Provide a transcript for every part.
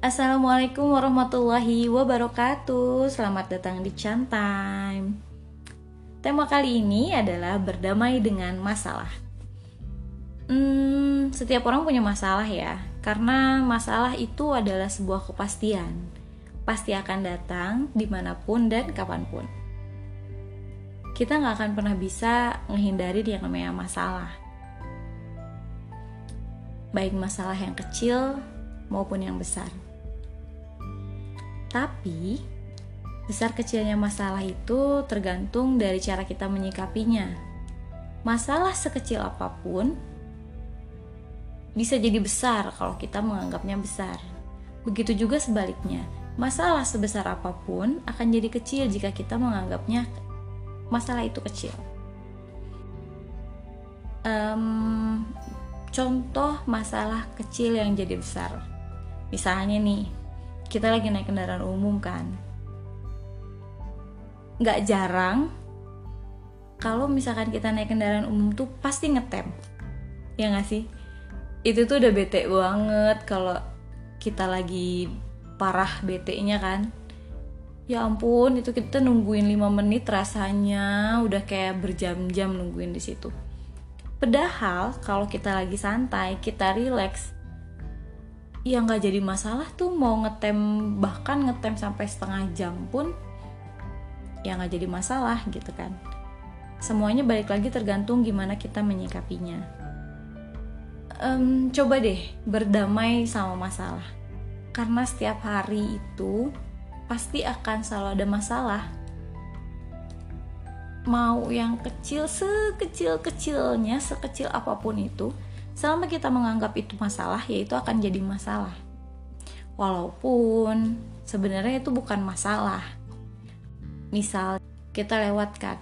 Assalamualaikum warahmatullahi wabarakatuh. Selamat datang di Time. Tema kali ini adalah berdamai dengan masalah. Hmm, Setiap orang punya masalah ya Karena masalah itu adalah sebuah kepastian. Pasti akan datang di mana pun dan kapan pun. Kita nggak akan pernah bisa menghindari yang namanya masalah Baik masalah yang kecil maupun yang besar tapi, besar kecilnya masalah itu tergantung dari cara kita menyikapinya. Masalah sekecil apa pun bisa jadi besar kalau kita menganggapnya besar. Begitu juga sebaliknya, masalah sebesar apa pun akan jadi kecil jika kita menganggapnya masalah itu kecil. Um, contoh masalah kecil yang jadi besar, misalnya nih, kita lagi naik kendaraan umum kan. Nggak jarang kalau misalkan kita naik kendaraan umum tuh pasti ngetem. Ya nggak sih? Itu tuh udah bete banget kalau kita lagi parah bete-nya kan. Ya ampun itu kita nungguin 5 menit rasanya udah kayak berjam-jam nungguin di situ padahal kalau kita lagi santai kita relax ya nggak jadi masalah tuh mau ngetem bahkan ngetem sampai setengah jam pun ya nggak jadi masalah gitu kan. Semuanya balik lagi tergantung gimana kita menyikapinya. Um, coba deh berdamai sama masalah. Karena setiap hari itu pasti akan selalu ada masalah mau yang kecil sekecil kecilnya sekecil apa pun itu selama kita menganggap itu masalah ya itu akan jadi masalah. Walaupun sebenarnya itu bukan masalah. Misal kita lewatkan.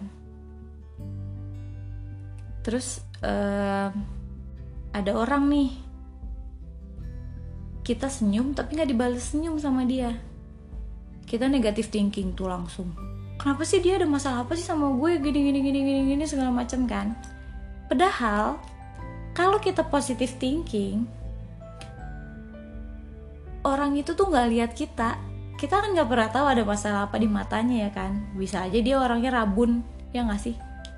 Terus uh, ada orang nih. Kita senyum tapi nggak dibalas senyum sama dia. Kita negatif thinking tuh langsung kenapa sih dia ada masalah apa sih sama gue? Gini gini gini gini gini segala macam kan. Padahal kalau kita positive thinking orang itu tuh nggak lihat kita. Kita kan nggak pernah tahu ada masalah apa di matanya ya kan. Bisa aja dia orangnya rabun ya nggak sih?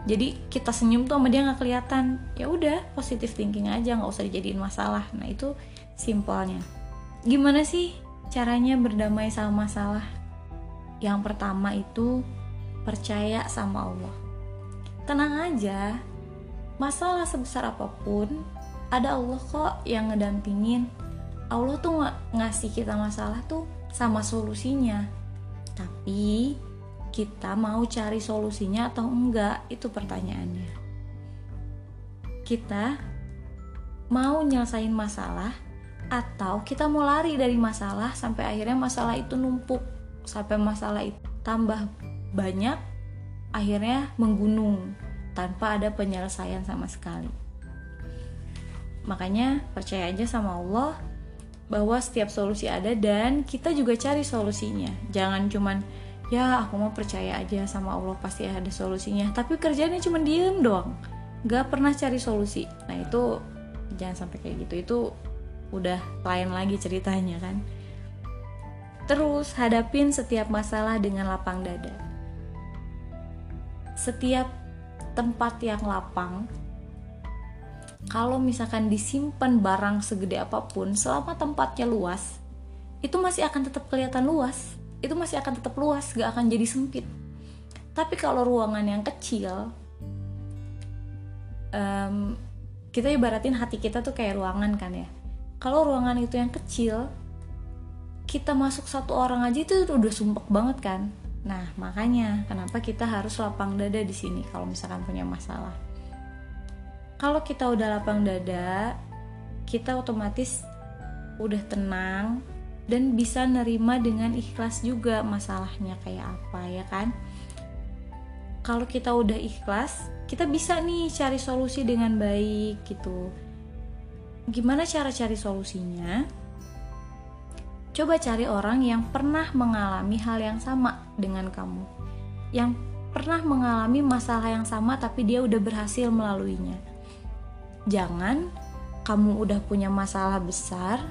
Jadi kita senyum tuh sama dia nggak kelihatan. Ya udah positive thinking aja nggak usah dijadiin masalah. Nah itu simpelnya. Gimana sih caranya berdamai sama masalah yang pertama itu percaya sama Allah. Tenang aja masalah sebesar apa pun ada Allah kok yang ngedampingin. Allah tuh nggak ngasih kita masalah tuh sama solusinya. Tapi kita mau cari solusinya atau enggak? Itu pertanyaannya. Kita mau nyelesain masalah atau kita mau lari dari masalah sampai akhirnya masalah itu numpuk sampai masalah itu tambah banyak akhirnya menggunung tanpa ada penyelesaian sama sekali. Makanya percaya aja sama Allah bahwa setiap solusi ada dan kita juga cari solusinya. Jangan cuman ya aku mau percaya aja sama Allah pasti ada solusinya, tapi kerjanya cuma diem doang. Gak pernah cari solusi. Nah itu jangan sampai kayak gitu. Itu udah lain lagi ceritanya kan. Terus hadapin setiap masalah dengan lapang dada. Setiap tempat yang lapang kalau misalkan disimpan barang segede apa pun selama tempatnya luas itu masih akan tetap kelihatan luas. Itu masih akan tetap luas gak akan jadi sempit. Tapi kalau ruangan yang kecil um, kita ibaratin hati kita tuh kayak ruangan kan ya. Kalau ruangan itu yang kecil kita masuk satu orang aja itu udah sumpek banget kan Nah, makanya kenapa kita harus lapang dada di sini kalau misalkan punya masalah. Kalau kita udah lapang dada, kita otomatis udah tenang dan bisa nerima dengan ikhlas juga masalahnya kayak apa ya kan? Kalau kita udah ikhlas, kita bisa nih cari solusi dengan baik gitu. Gimana cara cari solusinya? Coba cari orang yang pernah mengalami hal yang sama dengan kamu. Yang pernah mengalami masalah yang sama tapi dia udah berhasil melaluinya. Jangan kamu udah punya masalah besar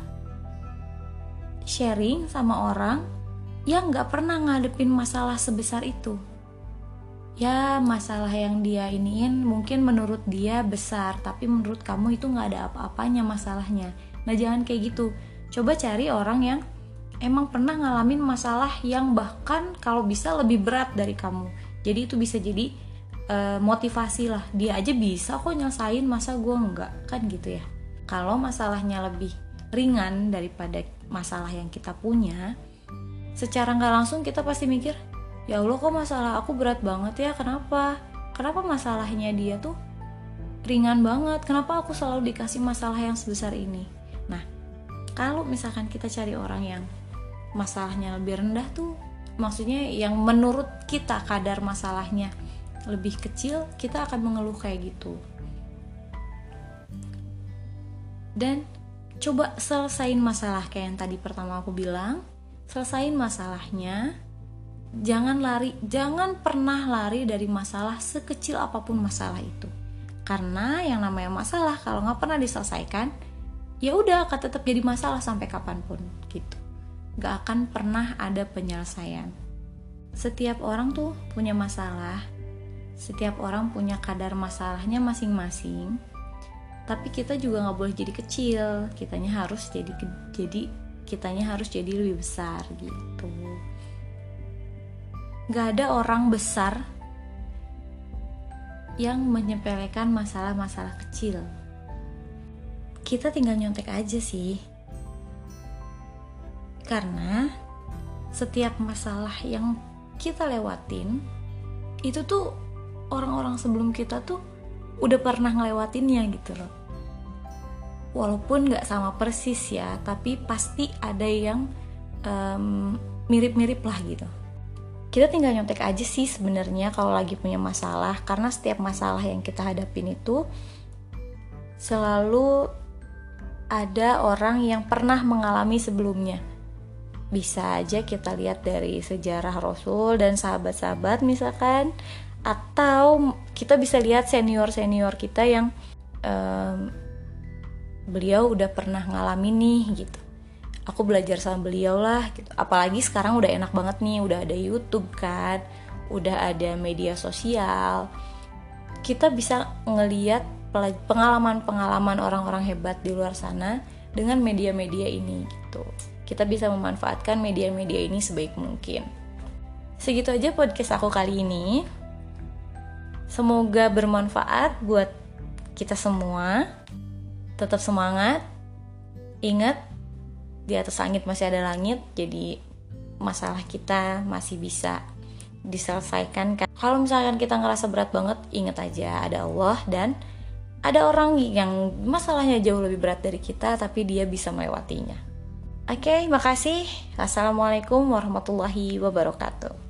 sharing sama orang yang nggak pernah ngadepin masalah sebesar itu ya masalah yang dia iniin mungkin menurut dia besar tapi menurut kamu itu nggak ada apa-apanya masalahnya nah jangan kayak gitu coba cari orang yang emang pernah ngalamin masalah yang bahkan kalau bisa lebih berat dari kamu. Jadi itu bisa jadi uh, motivasi lah. Dia aja bisa kok nyelesain masa gue enggak kan gitu ya. Kalau masalahnya lebih ringan daripada masalah yang kita punya secara nggak langsung kita pasti mikir ya Allah kok masalah aku berat banget ya kenapa? Kenapa masalahnya dia tuh ringan banget? Kenapa aku selalu dikasih masalah yang sebesar ini? Nah kalau misalkan kita cari orang yang masalahnya lebih rendah tuh maksudnya yang menurut kita kadar masalahnya lebih kecil kita akan mengeluh kayak gitu. Dan coba selesain masalah kayak yang tadi pertama aku bilang selesain masalahnya jangan lari jangan pernah lari dari masalah sekecil apa pun masalah itu. Karena yang namanya masalah kalau nggak pernah diselesaikan ya udah akan tetap jadi masalah sampai kapan pun gitu gak akan pernah ada penyelesaian. Setiap orang tuh punya masalah, setiap orang punya kadar masalahnya masing-masing. Tapi kita juga nggak boleh jadi kecil, kitanya harus jadi jadi kitanya harus jadi lebih besar gitu. Gak ada orang besar yang menyepelekan masalah-masalah kecil. Kita tinggal nyontek aja sih karena setiap masalah yang kita lewatin itu tuh orang-orang sebelum kita tuh udah pernah ngelewatinnya gitu loh. Walaupun nggak sama persis ya tapi pasti ada yang um, mirip-mirip lah gitu. Kita tinggal nyontek aja sih sebenarnya kalau lagi punya masalah karena setiap masalah yang kita hadapin itu selalu ada orang yang pernah mengalami sebelumnya bisa aja kita lihat dari sejarah Rasul dan sahabat-sahabat misalkan atau kita bisa lihat senior-senior kita yang um, beliau udah pernah ngalamin nih gitu. Aku belajar sama beliau lah gitu. Apalagi sekarang udah enak banget nih udah ada YouTube kan udah ada media sosial. Kita bisa ngeliat pengalaman-pengalaman orang-orang hebat di luar sana dengan media-media ini gitu kita bisa memanfaatkan media-media ini sebaik mungkin. Segitu aja podcast aku kali ini. Semoga bermanfaat buat kita semua. Tetap semangat. Ingat, di atas langit masih ada langit, jadi masalah kita masih bisa diselesaikan. Kalau misalkan kita ngerasa berat banget, ingat aja ada Allah dan ada orang yang masalahnya jauh lebih berat dari kita, tapi dia bisa melewatinya. Oke, okay, makasih. Assalamualaikum warahmatullahi wabarakatuh.